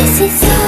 This is